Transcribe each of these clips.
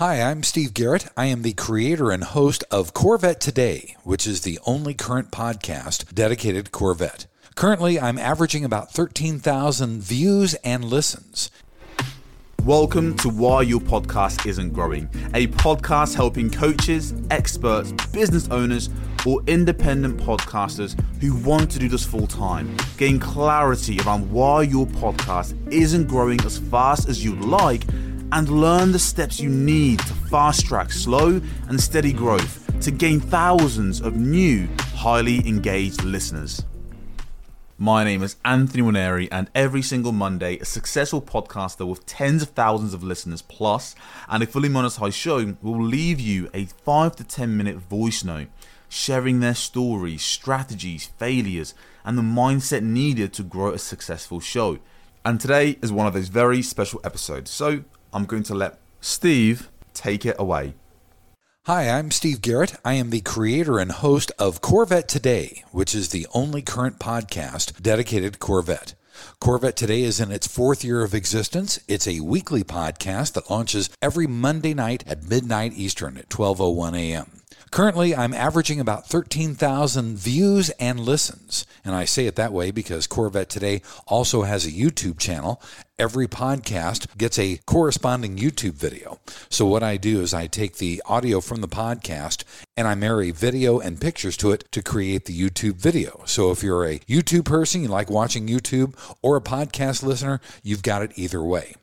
Hi, I'm Steve Garrett. I am the creator and host of Corvette Today, which is the only current podcast dedicated to Corvette. Currently, I'm averaging about 13,000 views and listens. Welcome to Why Your Podcast Isn't Growing, a podcast helping coaches, experts, business owners, or independent podcasters who want to do this full time gain clarity around why your podcast isn't growing as fast as you'd like and learn the steps you need to fast track slow and steady growth to gain thousands of new, highly engaged listeners. My name is Anthony Waneri, and every single Monday, a successful podcaster with tens of thousands of listeners plus and a fully monetized show will leave you a 5 to 10 minute voice note sharing their stories, strategies, failures, and the mindset needed to grow a successful show. And today is one of those very special episodes. So I'm going to let Steve take it away. Hi, I'm Steve Garrett. I am the creator and host of Corvette Today, which is the only current podcast dedicated to Corvette. Corvette Today is in its fourth year of existence. It's a weekly podcast that launches every Monday night at midnight Eastern at 12:01 a.m. Currently, I'm averaging about 13,000 views and listens. And I say it that way because Corvette Today also has a YouTube channel. Every podcast gets a corresponding YouTube video. So, what I do is I take the audio from the podcast and I marry video and pictures to it to create the YouTube video. So, if you're a YouTube person, you like watching YouTube, or a podcast listener, you've got it either way.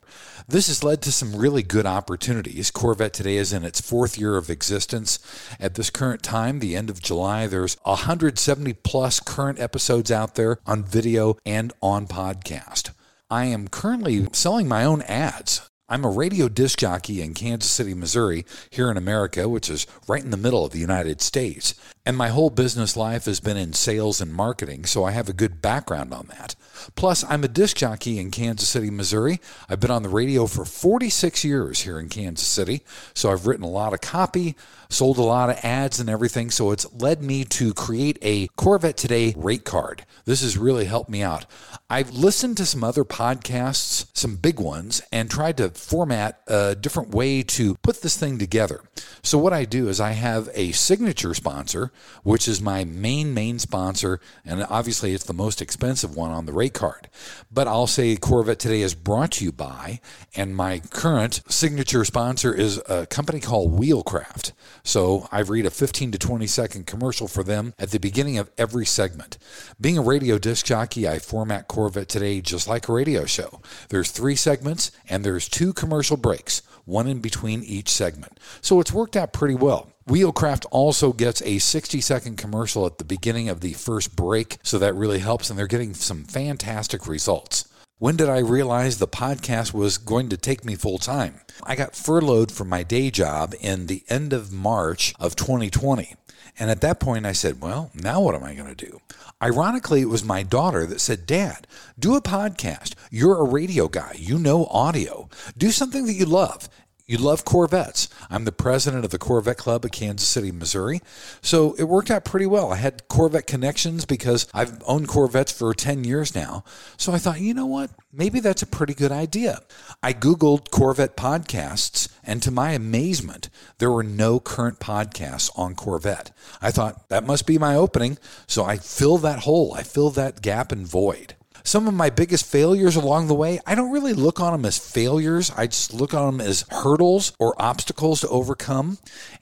This has led to some really good opportunities. Corvette today is in its fourth year of existence. At this current time, the end of July, there's 170 plus current episodes out there on video and on podcast. I am currently selling my own ads. I'm a radio disc jockey in Kansas City, Missouri, here in America, which is right in the middle of the United States. And my whole business life has been in sales and marketing, so I have a good background on that. Plus, I'm a disc jockey in Kansas City, Missouri. I've been on the radio for 46 years here in Kansas City, so I've written a lot of copy, sold a lot of ads and everything, so it's led me to create a Corvette Today rate card. This has really helped me out. I've listened to some other podcasts, some big ones, and tried to format a different way to put this thing together. So, what I do is I have a signature sponsor, which is my main, main sponsor, and obviously it's the most expensive one on the rate card. But I'll say Corvette Today is brought to you by, and my current signature sponsor is a company called Wheelcraft. So, I read a 15 to 20 second commercial for them at the beginning of every segment. Being a radio disc jockey, I format Corvette Today just like a radio show. There's three segments, and there's two commercial breaks, one in between each segment. So it's worked out pretty well. Wheelcraft also gets a 60 second commercial at the beginning of the first break, so that really helps, and they're getting some fantastic results. When did I realize the podcast was going to take me full time? I got furloughed from my day job in the end of March of 2020. And at that point, I said, well, now what am I going to do? Ironically, it was my daughter that said, Dad, do a podcast. You're a radio guy. You know audio. Do something that you love. You love Corvettes. I'm the president of the Corvette Club of Kansas City, Missouri. So it worked out pretty well. I had Corvette connections because I've owned Corvettes for 10 years now. So I thought, you know what? Maybe that's a pretty good idea. I Googled Corvette podcasts, and to my amazement, there were no current podcasts on Corvette. I thought that must be my opening. So I filled that hole, I filled that gap and void some of my biggest failures along the way, I don't really look on them as failures. I just look on them as hurdles or obstacles to overcome.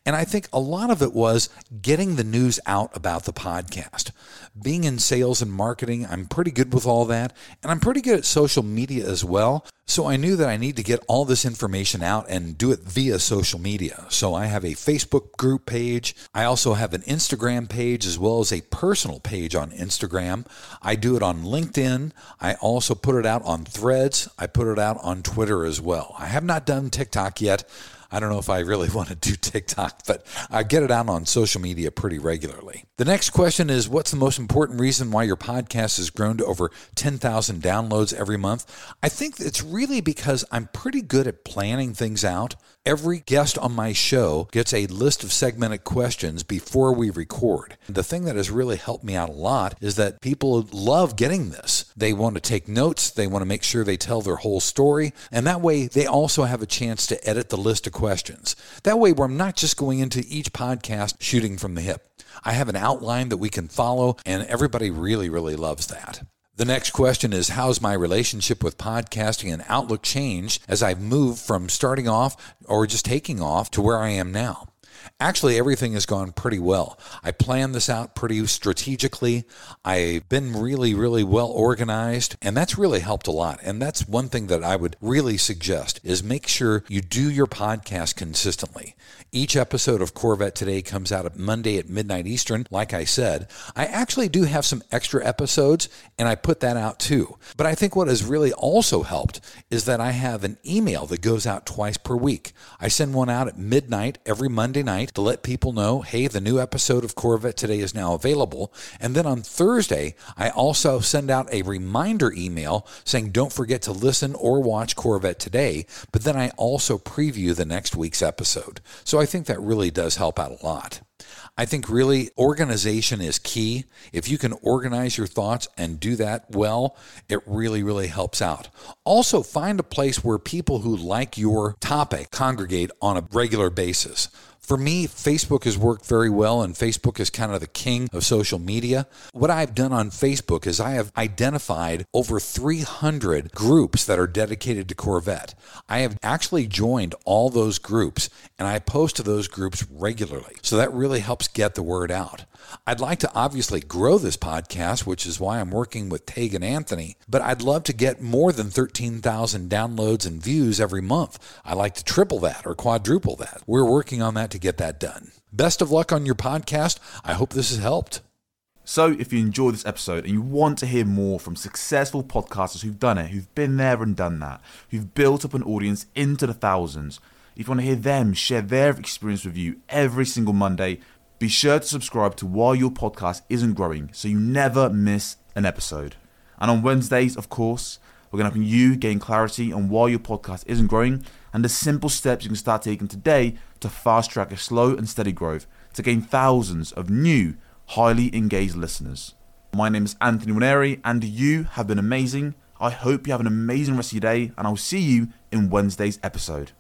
And I think a lot of it was getting the news out about the podcast. Being in sales and marketing, I'm pretty good with all that. And I'm pretty good at social media as well. So I knew that I need to get all this information out and do it via social media. So I have a Facebook group page. I also have an Instagram page as well as a personal page on Instagram. I do it on LinkedIn. I also put it out on Threads. I put it out on Twitter as well. I have not done TikTok yet. I don't know if I really want to do TikTok, but I get it out on social media pretty regularly. The next question is What's the most important reason why your podcast has grown to over 10,000 downloads every month? I think it's really because I'm pretty good at planning things out. Every guest on my show gets a list of segmented questions before we record. The thing that has really helped me out a lot is that people love getting this. They want to take notes, they want to make sure they tell their whole story, and that way they also have a chance to edit the list of questions. That way, we're not just going into each podcast shooting from the hip. I have an outline that we can follow, and everybody really, really loves that. The next question is How's my relationship with podcasting and Outlook changed as I've moved from starting off or just taking off to where I am now? Actually, everything has gone pretty well. I planned this out pretty strategically. I've been really, really well organized, and that's really helped a lot. And that's one thing that I would really suggest is make sure you do your podcast consistently. Each episode of Corvette Today comes out at Monday at midnight Eastern, like I said. I actually do have some extra episodes, and I put that out too. But I think what has really also helped is that I have an email that goes out twice per week. I send one out at midnight every Monday night to let people know, hey, the new episode of Corvette Today is now available. And then on Thursday, I also send out a reminder email saying, don't forget to listen or watch Corvette Today. But then I also preview the next week's episode. So I think that really does help out a lot. I think really organization is key. If you can organize your thoughts and do that well, it really, really helps out. Also, find a place where people who like your topic congregate on a regular basis. For me, Facebook has worked very well, and Facebook is kind of the king of social media. What I've done on Facebook is I have identified over 300 groups that are dedicated to Corvette. I have actually joined all those groups, and I post to those groups regularly. So that really helps get the word out. I'd like to obviously grow this podcast, which is why I'm working with Tegan Anthony, but I'd love to get more than 13,000 downloads and views every month. I like to triple that or quadruple that. We're working on that to get that done. Best of luck on your podcast. I hope this has helped. So, if you enjoy this episode and you want to hear more from successful podcasters who've done it, who've been there and done that, who've built up an audience into the thousands, if you want to hear them share their experience with you every single Monday, be sure to subscribe to Why Your Podcast Isn't Growing so you never miss an episode. And on Wednesdays, of course, we're going to help you gain clarity on why your podcast isn't growing and the simple steps you can start taking today to fast track a slow and steady growth to gain thousands of new, highly engaged listeners. My name is Anthony Waneri, and you have been amazing. I hope you have an amazing rest of your day, and I'll see you in Wednesday's episode.